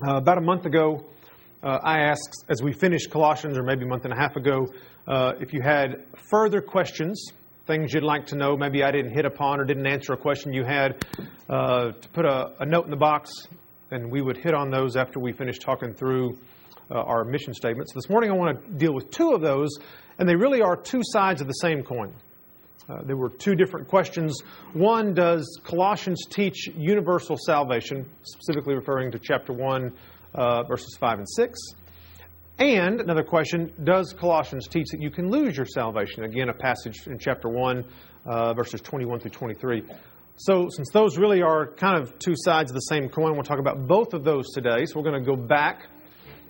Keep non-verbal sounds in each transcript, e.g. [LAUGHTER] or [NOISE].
Uh, about a month ago, uh, I asked, as we finished Colossians, or maybe a month and a half ago, uh, if you had further questions, things you'd like to know, maybe I didn't hit upon or didn't answer a question you had, uh, to put a, a, note in the box, and we would hit on those after we finished talking through uh, our mission statements. This morning, I want to deal with two of those, and they really are two sides of the same coin. Uh, there were two different questions. One, does Colossians teach universal salvation, specifically referring to chapter 1, uh, verses 5 and 6? And another question, does Colossians teach that you can lose your salvation? Again, a passage in chapter 1, uh, verses 21 through 23. So, since those really are kind of two sides of the same coin, we'll talk about both of those today. So, we're going to go back,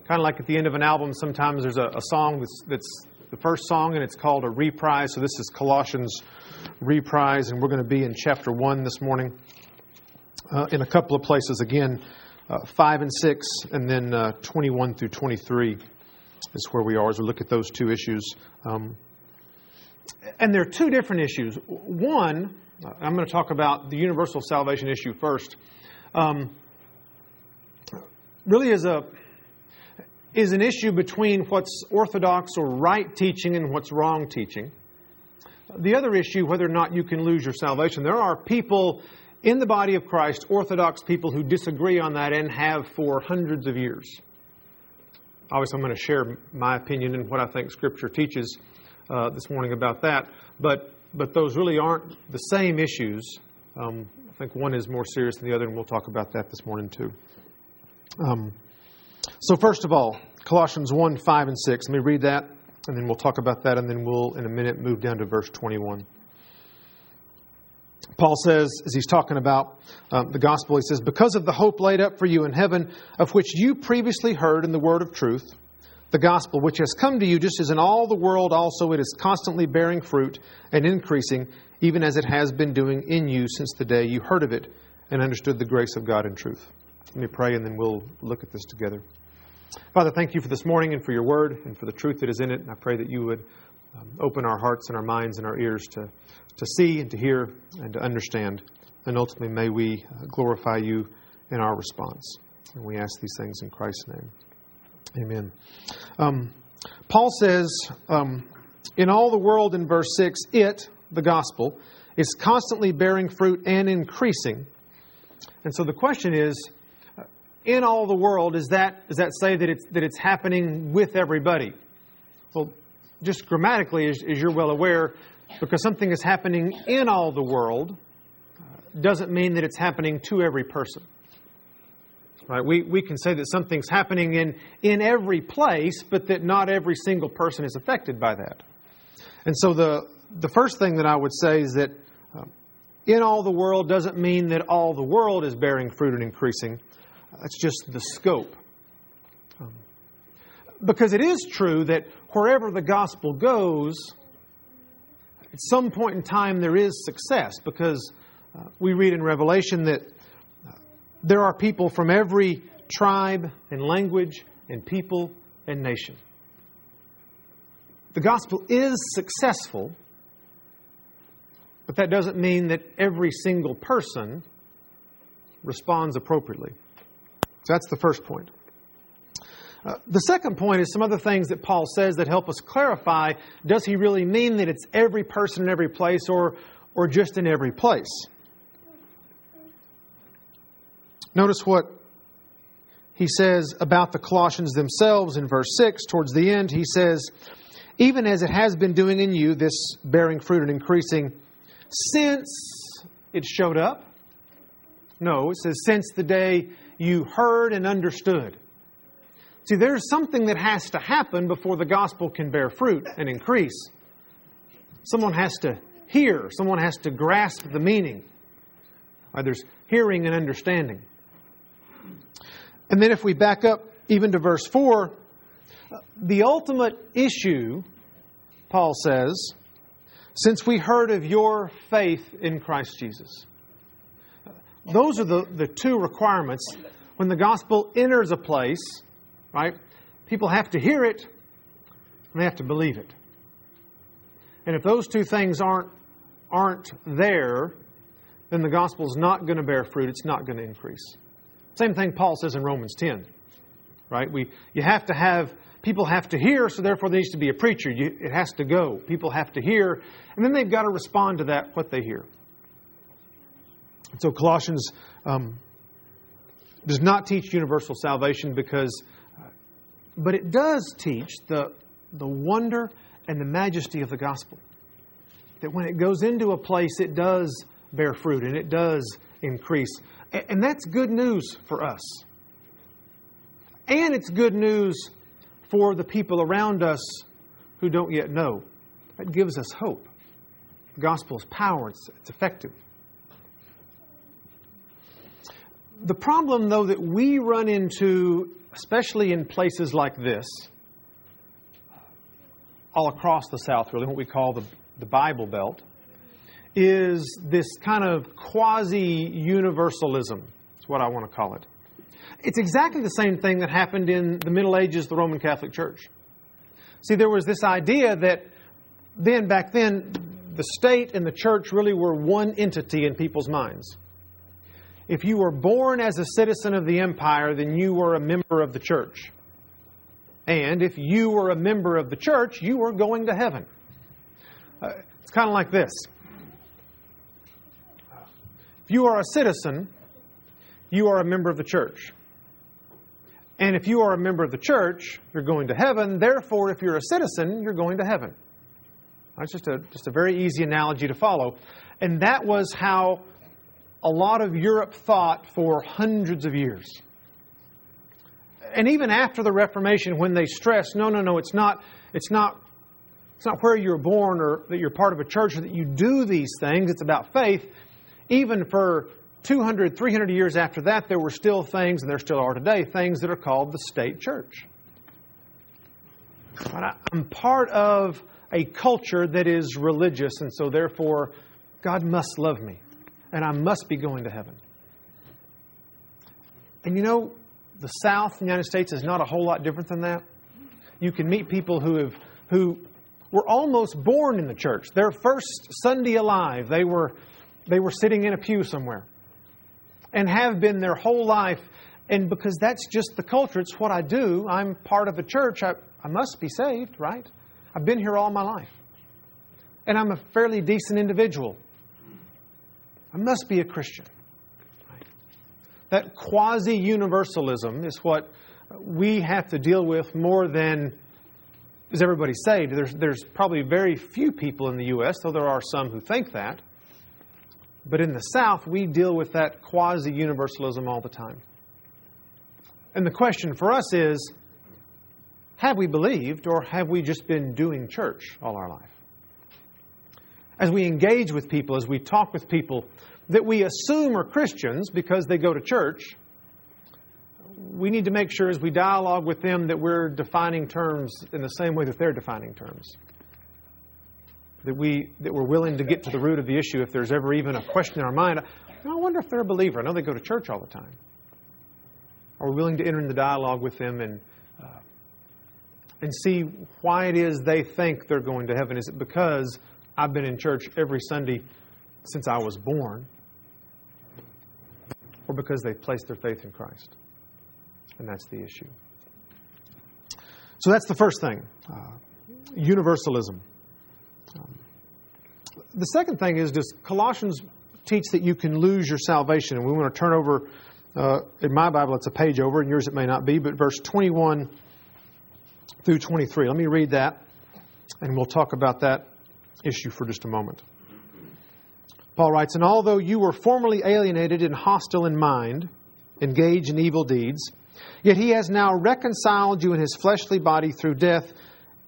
kind of like at the end of an album, sometimes there's a, a song that's, that's the first song, and it's called a reprise. So this is Colossians reprise, and we're going to be in chapter 1 this morning uh, in a couple of places again. Uh, 5 and 6, and then uh, 21 through 23 is where we are as we look at those two issues. Um, and there are two different issues. One, I'm going to talk about the universal salvation issue first. Um, really, is a is an issue between what's orthodox or right teaching and what's wrong teaching. The other issue, whether or not you can lose your salvation, there are people in the body of Christ, Orthodox people, who disagree on that and have for hundreds of years. Obviously, I'm going to share my opinion and what I think Scripture teaches uh, this morning about that, but, but those really aren't the same issues. Um, I think one is more serious than the other, and we'll talk about that this morning too. Um, so, first of all, Colossians 1 5 and 6. Let me read that, and then we'll talk about that, and then we'll, in a minute, move down to verse 21. Paul says, as he's talking about um, the gospel, he says, Because of the hope laid up for you in heaven, of which you previously heard in the word of truth, the gospel which has come to you, just as in all the world also it is constantly bearing fruit and increasing, even as it has been doing in you since the day you heard of it and understood the grace of God in truth. Let me pray, and then we'll look at this together. Father, thank you for this morning and for your word and for the truth that is in it. And I pray that you would um, open our hearts and our minds and our ears to, to see and to hear and to understand. And ultimately, may we uh, glorify you in our response. And we ask these things in Christ's name. Amen. Um, Paul says, um, in all the world, in verse 6, it, the gospel, is constantly bearing fruit and increasing. And so the question is, in all the world, does that, does that say that it's, that it's happening with everybody? Well, just grammatically, as, as you're well aware, because something is happening in all the world uh, doesn't mean that it's happening to every person. Right? We, we can say that something's happening in, in every place, but that not every single person is affected by that. And so the, the first thing that I would say is that uh, in all the world doesn't mean that all the world is bearing fruit and increasing. That's just the scope. Um, because it is true that wherever the gospel goes, at some point in time there is success because uh, we read in Revelation that uh, there are people from every tribe and language and people and nation. The gospel is successful, but that doesn't mean that every single person responds appropriately. So that's the first point. Uh, the second point is some other things that Paul says that help us clarify does he really mean that it's every person in every place or, or just in every place? Notice what he says about the Colossians themselves in verse 6. Towards the end, he says, Even as it has been doing in you, this bearing fruit and increasing, since it showed up. No, it says, since the day you heard and understood. See, there's something that has to happen before the gospel can bear fruit and increase. Someone has to hear, someone has to grasp the meaning. Right, there's hearing and understanding. And then if we back up even to verse 4, the ultimate issue, Paul says, since we heard of your faith in Christ Jesus. Those are the, the two requirements. When the gospel enters a place, right, people have to hear it and they have to believe it. And if those two things aren't, aren't there, then the gospel is not going to bear fruit, it's not going to increase. Same thing Paul says in Romans 10, right? We, you have to have, people have to hear, so therefore there needs to be a preacher. You, it has to go. People have to hear, and then they've got to respond to that, what they hear. So Colossians um, does not teach universal salvation because, but it does teach the, the wonder and the majesty of the gospel. That when it goes into a place, it does bear fruit and it does increase. And that's good news for us. And it's good news for the people around us who don't yet know. That gives us hope. The gospel is power, it's, it's effective. The problem, though, that we run into, especially in places like this, all across the South, really, what we call the, the Bible Belt, is this kind of quasi universalism. That's what I want to call it. It's exactly the same thing that happened in the Middle Ages, the Roman Catholic Church. See, there was this idea that then, back then, the state and the church really were one entity in people's minds. If you were born as a citizen of the empire, then you were a member of the church. And if you were a member of the church, you were going to heaven. Uh, it's kind of like this if you are a citizen, you are a member of the church. And if you are a member of the church, you're going to heaven. Therefore, if you're a citizen, you're going to heaven. That's just a, just a very easy analogy to follow. And that was how a lot of Europe thought for hundreds of years. And even after the Reformation, when they stressed, no, no, no, it's not, it's not, it's not where you're born or that you're part of a church or that you do these things, it's about faith. Even for 200, 300 years after that, there were still things, and there still are today, things that are called the state church. I'm part of a culture that is religious, and so therefore, God must love me and I must be going to heaven. And you know, the South, the United States, is not a whole lot different than that. You can meet people who have who were almost born in the church. Their first Sunday alive, they were they were sitting in a pew somewhere, and have been their whole life. And because that's just the culture, it's what I do. I'm part of a church. I, I must be saved, right? I've been here all my life. And I'm a fairly decent individual. I must be a Christian. That quasi universalism is what we have to deal with more than is everybody saved. There's, there's probably very few people in the U.S., though there are some who think that. But in the South, we deal with that quasi universalism all the time. And the question for us is have we believed or have we just been doing church all our life? As we engage with people, as we talk with people that we assume are Christians because they go to church, we need to make sure as we dialogue with them that we're defining terms in the same way that they're defining terms. That, we, that we're willing to get to the root of the issue if there's ever even a question in our mind. I wonder if they're a believer. I know they go to church all the time. Are we willing to enter in the dialogue with them and, uh, and see why it is they think they're going to heaven? Is it because I've been in church every Sunday since I was born, or because they've placed their faith in Christ. And that's the issue. So that's the first thing uh, universalism. Um, the second thing is does Colossians teach that you can lose your salvation? And we want to turn over, uh, in my Bible, it's a page over, in yours it may not be, but verse 21 through 23. Let me read that, and we'll talk about that issue for just a moment. Paul writes, And although you were formerly alienated and hostile in mind, engaged in evil deeds, yet he has now reconciled you in his fleshly body through death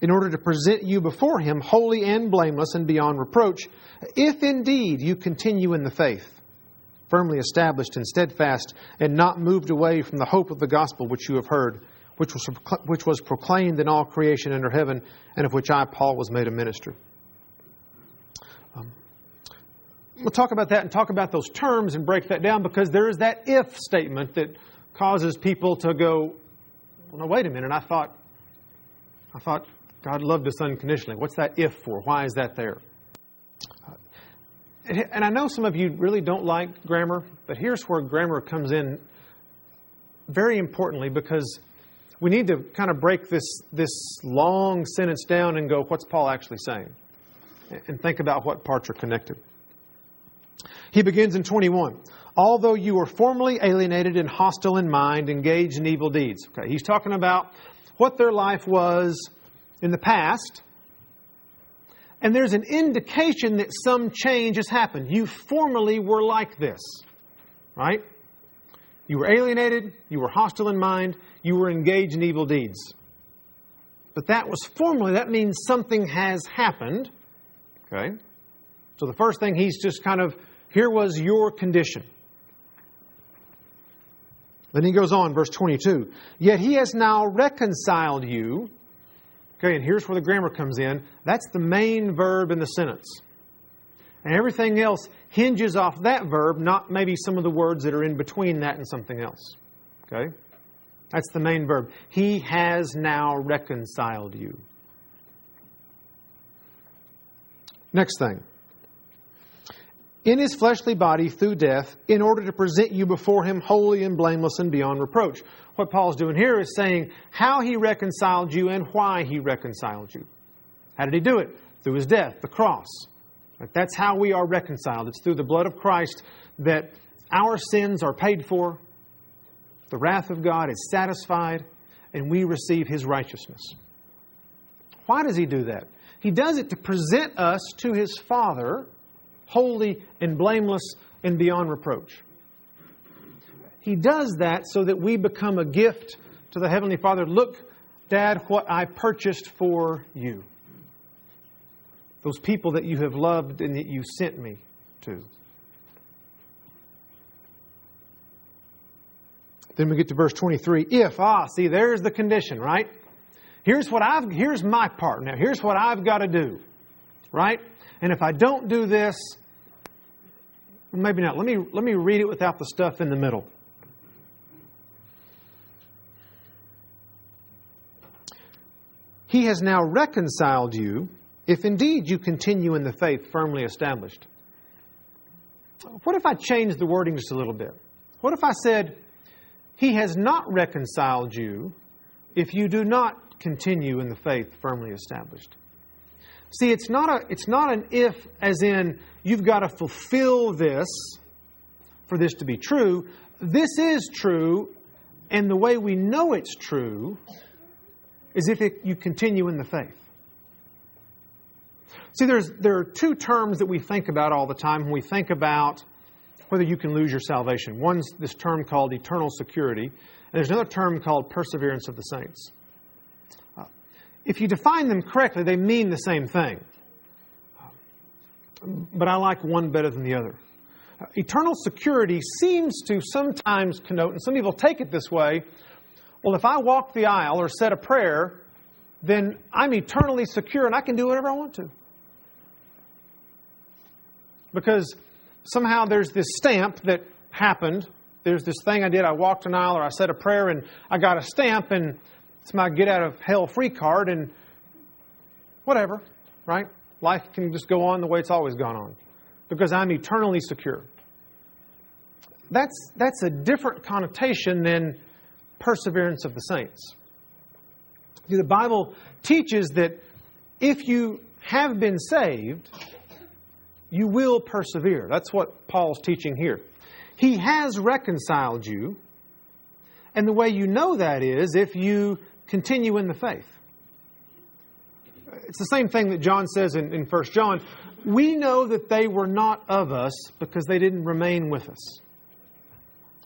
in order to present you before him holy and blameless and beyond reproach, if indeed you continue in the faith, firmly established and steadfast, and not moved away from the hope of the gospel which you have heard, which was, which was proclaimed in all creation under heaven, and of which I, Paul, was made a minister. We'll talk about that and talk about those terms and break that down because there is that if statement that causes people to go, well, no, wait a minute. I thought, I thought God loved us unconditionally. What's that if for? Why is that there? And I know some of you really don't like grammar, but here's where grammar comes in very importantly because we need to kind of break this, this long sentence down and go, what's Paul actually saying? And think about what parts are connected. He begins in 21. Although you were formerly alienated and hostile in mind, engaged in evil deeds. Okay, he's talking about what their life was in the past. And there's an indication that some change has happened. You formerly were like this, right? You were alienated, you were hostile in mind, you were engaged in evil deeds. But that was formerly, that means something has happened. Okay? So the first thing he's just kind of, here was your condition. Then he goes on, verse 22. Yet he has now reconciled you. Okay, and here's where the grammar comes in. That's the main verb in the sentence. And everything else hinges off that verb, not maybe some of the words that are in between that and something else. Okay? That's the main verb. He has now reconciled you. Next thing. In his fleshly body through death, in order to present you before him holy and blameless and beyond reproach. What Paul's doing here is saying how he reconciled you and why he reconciled you. How did he do it? Through his death, the cross. That's how we are reconciled. It's through the blood of Christ that our sins are paid for, the wrath of God is satisfied, and we receive His righteousness. Why does He do that? He does it to present us to His Father, holy and blameless and beyond reproach. He does that so that we become a gift to the Heavenly Father. Look, Dad, what I purchased for you those people that you have loved and that you sent me to. Then we get to verse 23. If, ah, see, there's the condition, right? Here's what I've, here's my part now. Here's what I've got to do, right? And if I don't do this, maybe not. Let me, let me read it without the stuff in the middle. He has now reconciled you if indeed you continue in the faith firmly established. What if I changed the wording just a little bit? What if I said, He has not reconciled you if you do not continue in the faith firmly established? See, it's not, a, it's not an if, as in, you've got to fulfill this for this to be true. This is true, and the way we know it's true is if it, you continue in the faith. See, there's, there are two terms that we think about all the time when we think about whether you can lose your salvation. One's this term called eternal security, and there's another term called perseverance of the saints. If you define them correctly, they mean the same thing. But I like one better than the other. Eternal security seems to sometimes connote, and some people take it this way well, if I walk the aisle or said a prayer, then I'm eternally secure and I can do whatever I want to because somehow there's this stamp that happened. There's this thing I did. I walked an aisle or I said a prayer and I got a stamp and it's my get out of hell free card and whatever, right? Life can just go on the way it's always gone on because I'm eternally secure. That's, that's a different connotation than perseverance of the saints. The Bible teaches that if you have been saved, you will persevere. That's what Paul's teaching here. He has reconciled you, and the way you know that is if you continue in the faith. It's the same thing that John says in, in 1 John. We know that they were not of us because they didn't remain with us.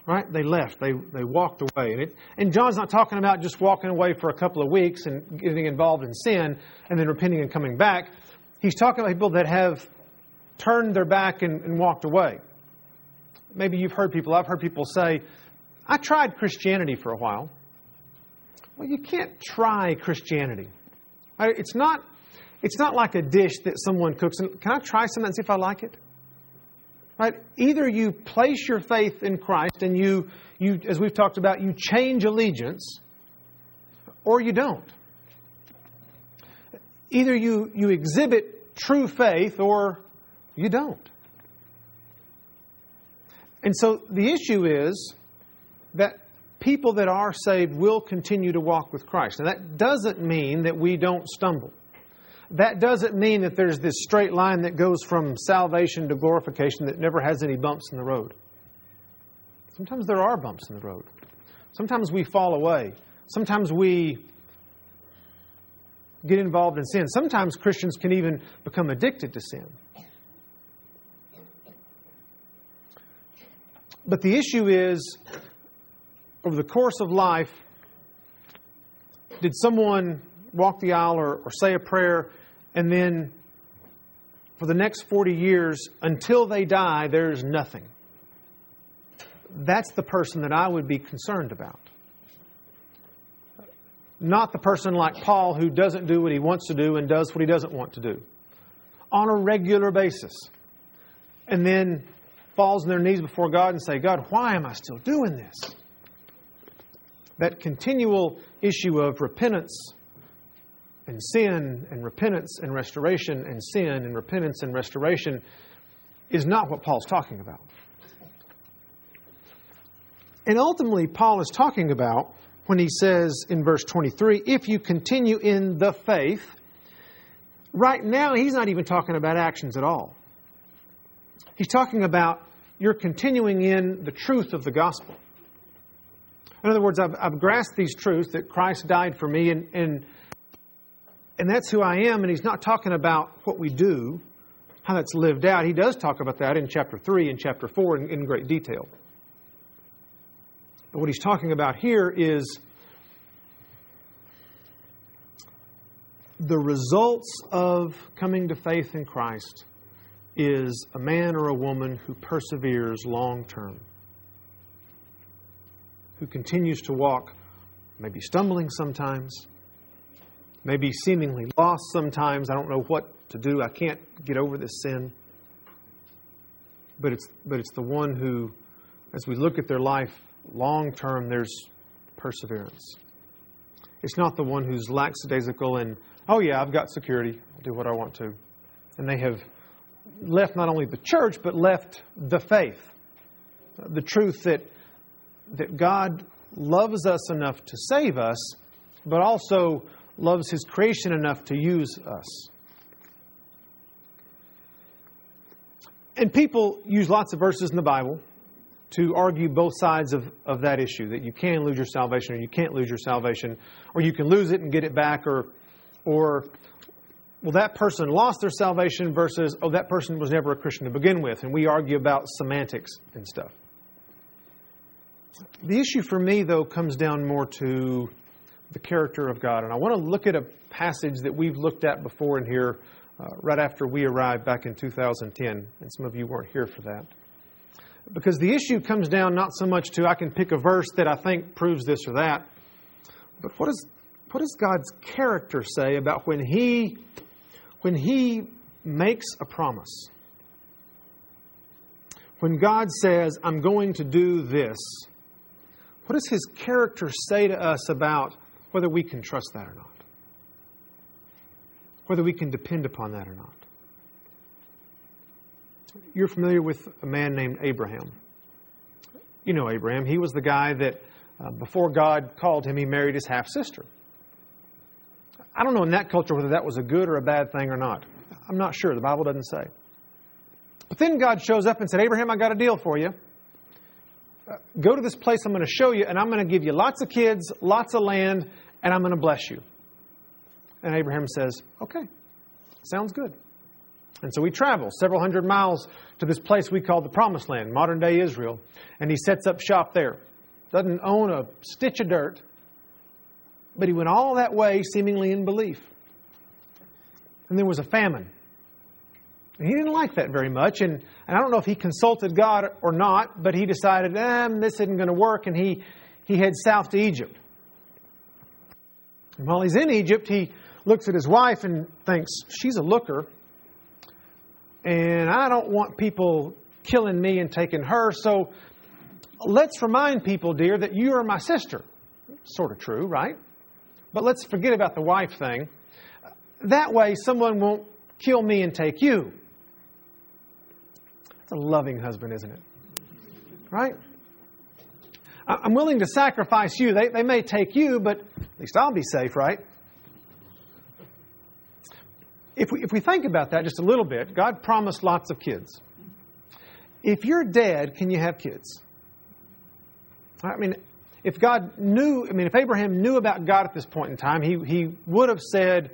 Right? They left. They, they walked away. And, it, and John's not talking about just walking away for a couple of weeks and getting involved in sin and then repenting and coming back. He's talking about people that have turned their back and, and walked away. Maybe you've heard people, I've heard people say, I tried Christianity for a while. Well, you can't try Christianity. It's not, it's not like a dish that someone cooks. And can I try something and see if I like it? Right? Either you place your faith in Christ and you, you, as we've talked about, you change allegiance, or you don't. Either you, you exhibit true faith or you don't. And so the issue is that people that are saved will continue to walk with Christ. Now, that doesn't mean that we don't stumble. That doesn't mean that there's this straight line that goes from salvation to glorification that never has any bumps in the road. Sometimes there are bumps in the road. Sometimes we fall away. Sometimes we get involved in sin. Sometimes Christians can even become addicted to sin. But the issue is over the course of life, did someone walk the aisle or, or say a prayer and then for the next 40 years, until they die, there's nothing? That's the person that I would be concerned about. Not the person like Paul who doesn't do what he wants to do and does what he doesn't want to do on a regular basis. And then falls on their knees before God and say, God, why am I still doing this? That continual issue of repentance and sin and repentance and restoration and sin and repentance and restoration is not what Paul's talking about. And ultimately, Paul is talking about when he says in verse 23, if you continue in the faith, right now he's not even talking about actions at all. He's talking about you're continuing in the truth of the gospel. In other words, I've, I've grasped these truths that Christ died for me, and, and, and that's who I am. And he's not talking about what we do, how that's lived out. He does talk about that in chapter 3 and chapter 4 in, in great detail. And what he's talking about here is the results of coming to faith in Christ is a man or a woman who perseveres long term, who continues to walk, maybe stumbling sometimes, maybe seemingly lost sometimes. I don't know what to do. I can't get over this sin. But it's, but it's the one who, as we look at their life long term, there's perseverance. It's not the one who's lackadaisical and, oh, yeah, I've got security. I'll do what I want to. And they have left not only the church, but left the faith. The truth that, that God loves us enough to save us, but also loves His creation enough to use us. And people use lots of verses in the Bible to argue both sides of, of that issue that you can lose your salvation or you can't lose your salvation, or you can lose it and get it back, or, or well, that person lost their salvation versus, oh, that person was never a Christian to begin with. And we argue about semantics and stuff. The issue for me, though, comes down more to the character of God. And I want to look at a passage that we've looked at before in here uh, right after we arrived back in 2010. And some of you weren't here for that. Because the issue comes down not so much to I can pick a verse that I think proves this or that, but what, is, what does God's character say about when He when He makes a promise, when God says, I'm going to do this, what does His character say to us about whether we can trust that or not? Whether we can depend upon that or not? You're familiar with a man named Abraham. You know Abraham. He was the guy that, uh, before God called him, he married his half sister. I don't know in that culture whether that was a good or a bad thing or not. I'm not sure. The Bible doesn't say. But then God shows up and said, Abraham, I got a deal for you. Go to this place I'm going to show you, and I'm going to give you lots of kids, lots of land, and I'm going to bless you. And Abraham says, Okay, sounds good. And so he travel several hundred miles to this place we call the Promised Land, modern day Israel, and he sets up shop there. Doesn't own a stitch of dirt, but he went all that way seemingly in belief. And there was a famine. And he didn't like that very much. And, and I don't know if he consulted God or not, but he decided, eh, this isn't going to work. And he, he heads south to Egypt. And while he's in Egypt, he looks at his wife and thinks, she's a looker. And I don't want people killing me and taking her. So let's remind people, dear, that you are my sister. Sort of true, right? But let's forget about the wife thing. That way, someone won't kill me and take you. It's a loving husband, isn't it? Right? I'm willing to sacrifice you. They, they may take you, but at least I'll be safe, right? If we, if we think about that just a little bit, God promised lots of kids. If you're dead, can you have kids? I mean, if God knew, I mean, if Abraham knew about God at this point in time, he, he would have said,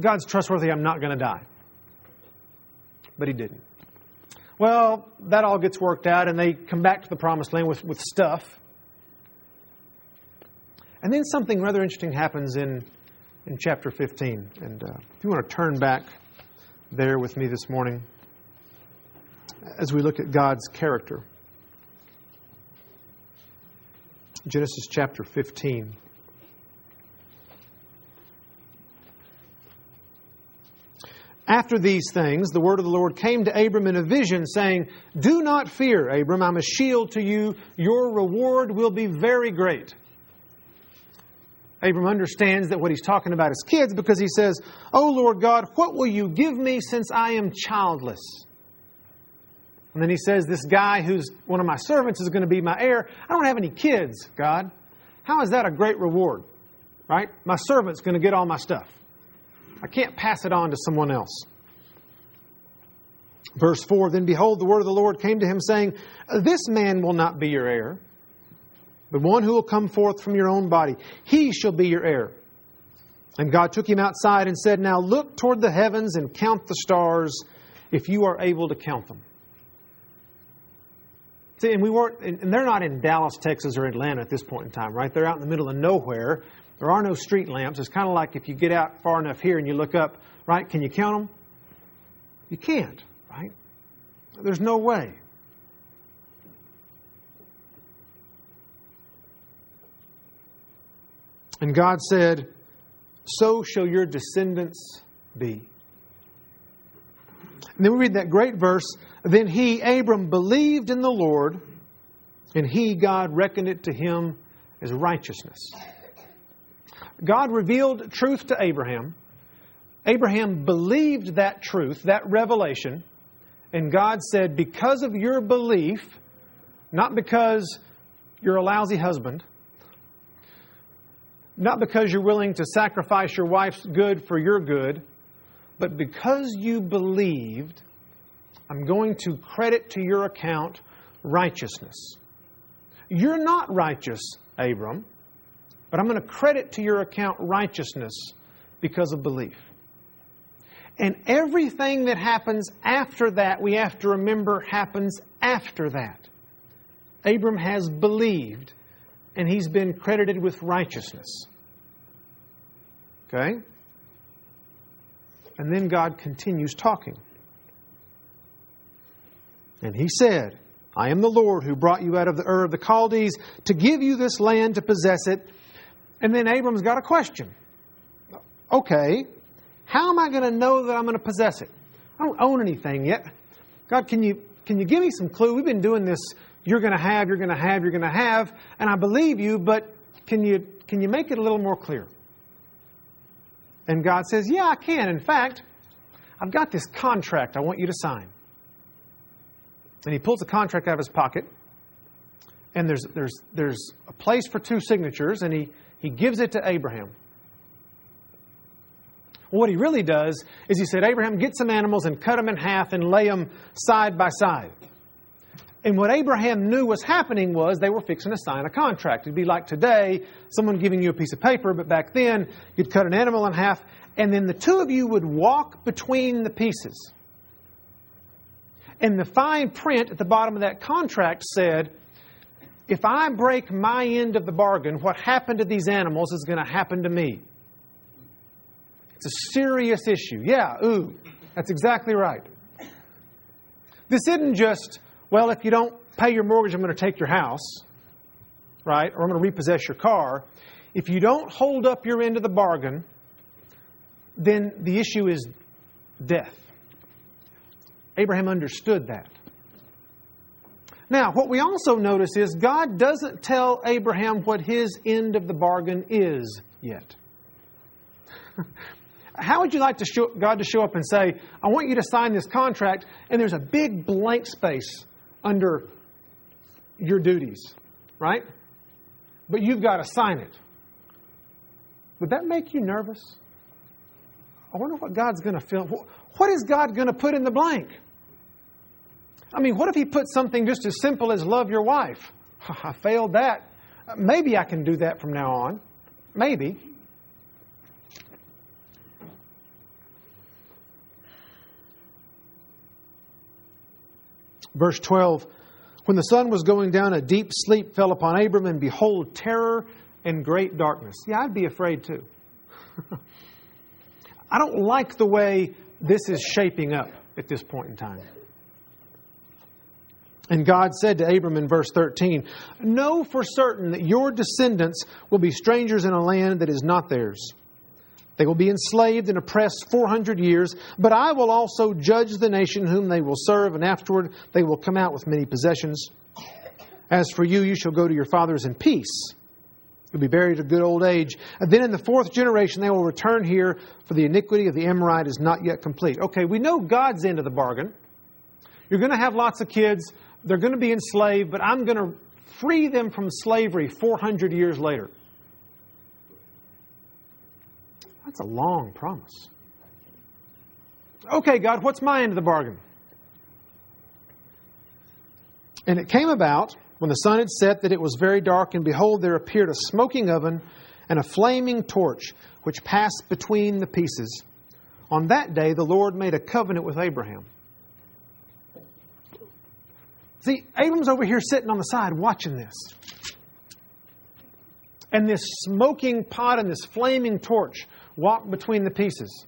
God's trustworthy, I'm not going to die. But he didn't. Well, that all gets worked out, and they come back to the promised land with, with stuff. And then something rather interesting happens in, in chapter 15. And uh, if you want to turn back there with me this morning as we look at God's character. Genesis chapter 15. After these things, the word of the Lord came to Abram in a vision, saying, Do not fear, Abram, I'm a shield to you. Your reward will be very great. Abram understands that what he's talking about is kids because he says, O Lord God, what will you give me since I am childless? And then he says, This guy who's one of my servants is going to be my heir. I don't have any kids, God. How is that a great reward? Right? My servant's going to get all my stuff. I can't pass it on to someone else. Verse 4 Then behold, the word of the Lord came to him, saying, This man will not be your heir, but one who will come forth from your own body. He shall be your heir. And God took him outside and said, Now look toward the heavens and count the stars, if you are able to count them. See, and we weren't, and they're not in Dallas, Texas, or Atlanta at this point in time, right? They're out in the middle of nowhere. There are no street lamps. It's kind of like if you get out far enough here and you look up, right? Can you count them? You can't, right? There's no way. And God said, So shall your descendants be. And then we read that great verse Then he, Abram, believed in the Lord, and he, God, reckoned it to him as righteousness. God revealed truth to Abraham. Abraham believed that truth, that revelation, and God said, Because of your belief, not because you're a lousy husband, not because you're willing to sacrifice your wife's good for your good, but because you believed, I'm going to credit to your account righteousness. You're not righteous, Abram. But I'm going to credit to your account righteousness because of belief. And everything that happens after that, we have to remember happens after that. Abram has believed, and he's been credited with righteousness. Okay? And then God continues talking. And he said, I am the Lord who brought you out of the Ur of the Chaldees to give you this land to possess it and then Abram's got a question. Okay, how am I going to know that I'm going to possess it? I don't own anything yet. God, can you, can you give me some clue? We've been doing this, you're going to have, you're going to have, you're going to have, and I believe you, but can you, can you make it a little more clear? And God says, Yeah, I can. In fact, I've got this contract I want you to sign. And he pulls a contract out of his pocket, and there's, there's, there's a place for two signatures, and he, he gives it to Abraham. What he really does is he said, Abraham, get some animals and cut them in half and lay them side by side. And what Abraham knew was happening was they were fixing to sign a contract. It'd be like today, someone giving you a piece of paper, but back then, you'd cut an animal in half, and then the two of you would walk between the pieces. And the fine print at the bottom of that contract said, if I break my end of the bargain, what happened to these animals is going to happen to me. It's a serious issue. Yeah, ooh, that's exactly right. This isn't just, well, if you don't pay your mortgage, I'm going to take your house, right? Or I'm going to repossess your car. If you don't hold up your end of the bargain, then the issue is death. Abraham understood that. Now, what we also notice is God doesn't tell Abraham what his end of the bargain is yet. [LAUGHS] How would you like to show, God to show up and say, I want you to sign this contract, and there's a big blank space under your duties, right? But you've got to sign it. Would that make you nervous? I wonder what God's going to feel. What is God going to put in the blank? I mean, what if He put something just as simple as love your wife? [LAUGHS] I failed that. Uh, maybe I can do that from now on. Maybe. Verse 12 When the sun was going down, a deep sleep fell upon Abram, and behold, terror and great darkness. Yeah, I'd be afraid too. [LAUGHS] I don't like the way this is shaping up at this point in time. And God said to Abram in verse 13, Know for certain that your descendants will be strangers in a land that is not theirs. They will be enslaved and oppressed 400 years, but I will also judge the nation whom they will serve, and afterward they will come out with many possessions. As for you, you shall go to your fathers in peace. You'll be buried at a good old age. And then in the fourth generation, they will return here, for the iniquity of the Amorite is not yet complete. Okay, we know God's end of the bargain. You're going to have lots of kids. They're going to be enslaved, but I'm going to free them from slavery 400 years later. That's a long promise. Okay, God, what's my end of the bargain? And it came about when the sun had set that it was very dark, and behold, there appeared a smoking oven and a flaming torch which passed between the pieces. On that day, the Lord made a covenant with Abraham. See, Abram's over here sitting on the side watching this. And this smoking pot and this flaming torch walk between the pieces.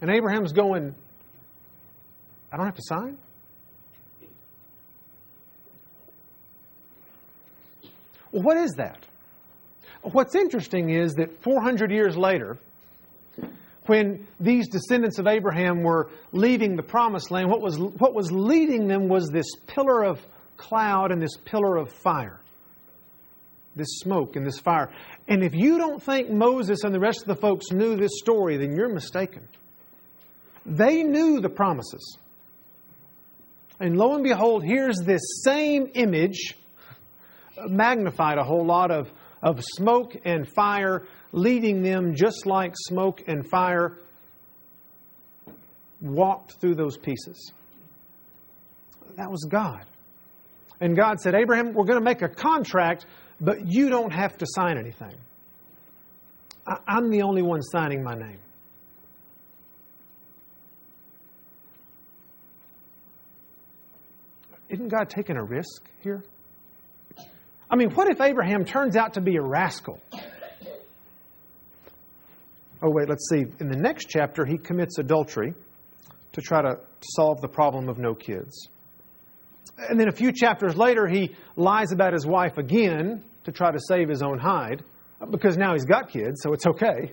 And Abraham's going, I don't have to sign? Well, what is that? What's interesting is that 400 years later, when these descendants of Abraham were leaving the promised land, what was, what was leading them was this pillar of cloud and this pillar of fire. This smoke and this fire. And if you don't think Moses and the rest of the folks knew this story, then you're mistaken. They knew the promises. And lo and behold, here's this same image, magnified a whole lot of, of smoke and fire leading them just like smoke and fire walked through those pieces. That was God. And God said, Abraham, we're going to make a contract, but you don't have to sign anything. I'm the only one signing my name. Isn't God taking a risk here? I mean, what if Abraham turns out to be a rascal? Oh, wait, let's see. In the next chapter, he commits adultery to try to solve the problem of no kids. And then a few chapters later, he lies about his wife again to try to save his own hide because now he's got kids, so it's okay.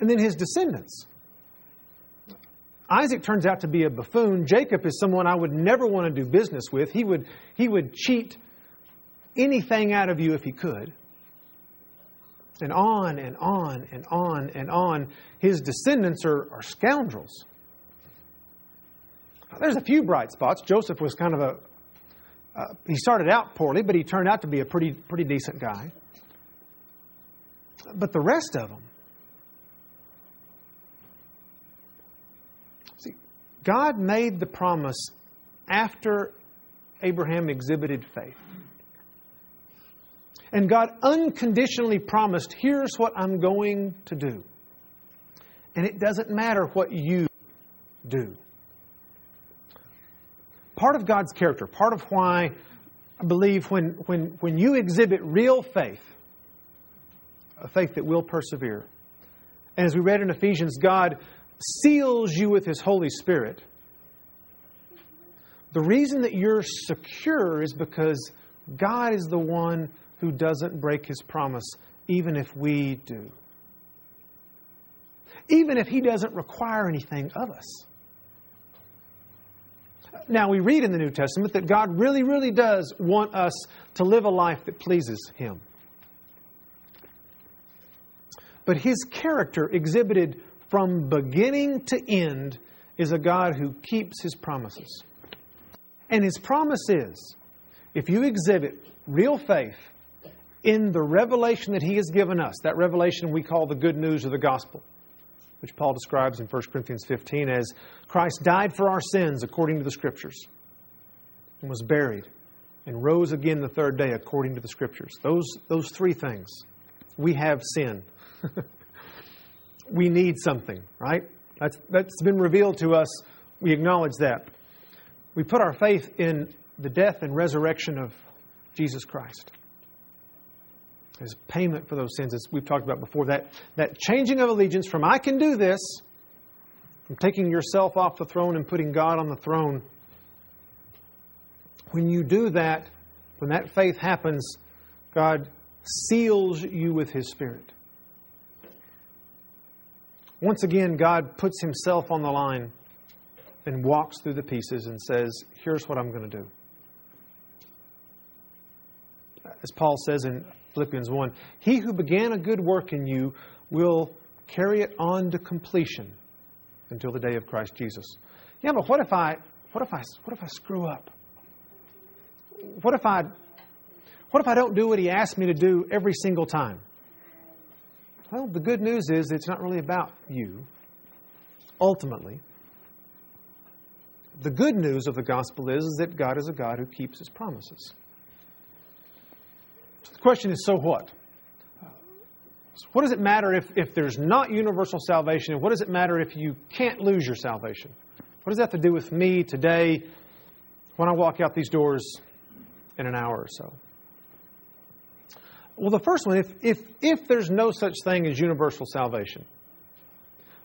And then his descendants. Isaac turns out to be a buffoon. Jacob is someone I would never want to do business with. He would, he would cheat anything out of you if he could. And on and on and on and on. His descendants are, are scoundrels. There's a few bright spots. Joseph was kind of a, uh, he started out poorly, but he turned out to be a pretty, pretty decent guy. But the rest of them, see, God made the promise after Abraham exhibited faith. And God unconditionally promised, here's what I'm going to do. And it doesn't matter what you do. Part of God's character, part of why I believe when, when, when you exhibit real faith, a faith that will persevere, and as we read in Ephesians, God seals you with His Holy Spirit. The reason that you're secure is because God is the one who doesn't break his promise, even if we do. Even if he doesn't require anything of us. Now, we read in the New Testament that God really, really does want us to live a life that pleases him. But his character, exhibited from beginning to end, is a God who keeps his promises. And his promise is if you exhibit real faith in the revelation that he has given us, that revelation we call the good news of the gospel, which Paul describes in 1 Corinthians 15 as Christ died for our sins according to the Scriptures and was buried and rose again the third day according to the Scriptures. Those, those three things. We have sin. [LAUGHS] we need something, right? That's, that's been revealed to us. We acknowledge that. We put our faith in the death and resurrection of Jesus Christ as payment for those sins, as we've talked about before. That, that changing of allegiance from I can do this, from taking yourself off the throne and putting God on the throne. When you do that, when that faith happens, God seals you with His Spirit. Once again, God puts Himself on the line and walks through the pieces and says, Here's what I'm going to do. As Paul says in Philippians 1 He who began a good work in you will carry it on to completion until the day of Christ Jesus. Yeah, but what if I what if I what if I screw up? What if I what if I don't do what he asked me to do every single time? Well, the good news is it's not really about you. Ultimately, the good news of the gospel is, is that God is a God who keeps his promises. So the question is so what? What does it matter if, if there's not universal salvation? And what does it matter if you can't lose your salvation? What does that have to do with me today when I walk out these doors in an hour or so? Well, the first one, if, if, if there's no such thing as universal salvation,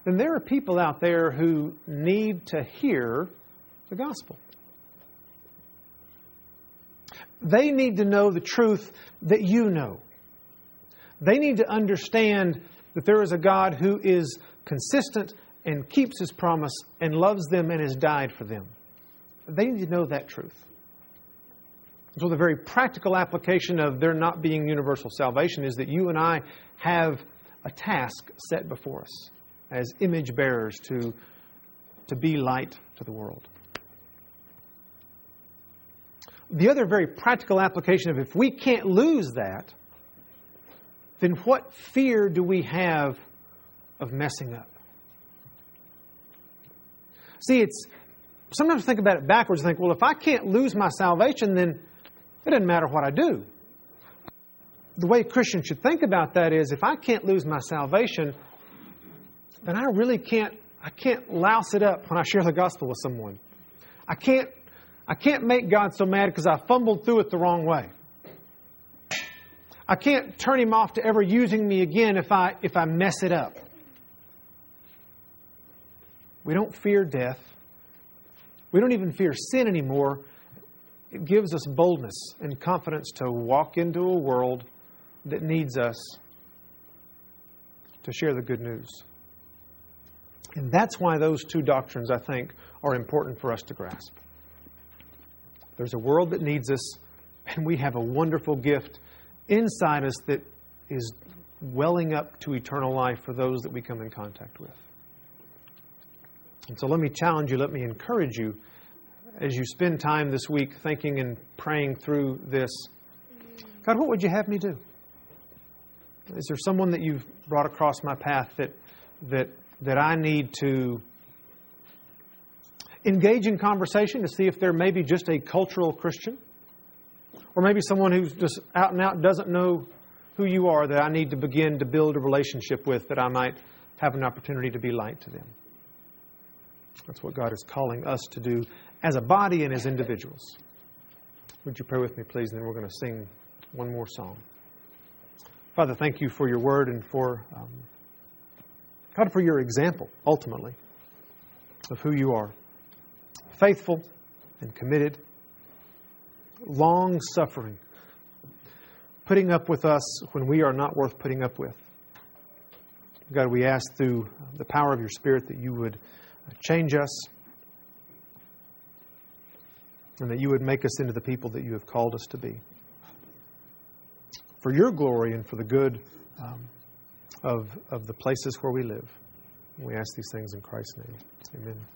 then there are people out there who need to hear the gospel. They need to know the truth that you know. They need to understand that there is a God who is consistent and keeps his promise and loves them and has died for them. They need to know that truth. So, the very practical application of there not being universal salvation is that you and I have a task set before us as image bearers to, to be light to the world. The other very practical application of if we can't lose that, then what fear do we have of messing up? See, it's sometimes think about it backwards and think, well, if I can't lose my salvation, then it doesn't matter what I do. The way Christians should think about that is if I can't lose my salvation, then I really can't I can't louse it up when I share the gospel with someone. I can't I can't make God so mad because I fumbled through it the wrong way. I can't turn him off to ever using me again if I if I mess it up. We don't fear death. We don't even fear sin anymore it gives us boldness and confidence to walk into a world that needs us to share the good news. And that's why those two doctrines, I think, are important for us to grasp. There's a world that needs us, and we have a wonderful gift inside us that is welling up to eternal life for those that we come in contact with. And so let me challenge you, let me encourage you as you spend time this week thinking and praying through this, God, what would you have me do? Is there someone that you've brought across my path that that that I need to engage in conversation to see if they're maybe just a cultural Christian? Or maybe someone who's just out and out doesn't know who you are that I need to begin to build a relationship with that I might have an opportunity to be light to them. That's what God is calling us to do as a body and as individuals. Would you pray with me, please? And then we're going to sing one more song. Father, thank you for your word and for, um, God, for your example, ultimately, of who you are. Faithful and committed, long suffering, putting up with us when we are not worth putting up with. God, we ask through the power of your Spirit that you would change us and that you would make us into the people that you have called us to be. For your glory and for the good um, of, of the places where we live. We ask these things in Christ's name. Amen.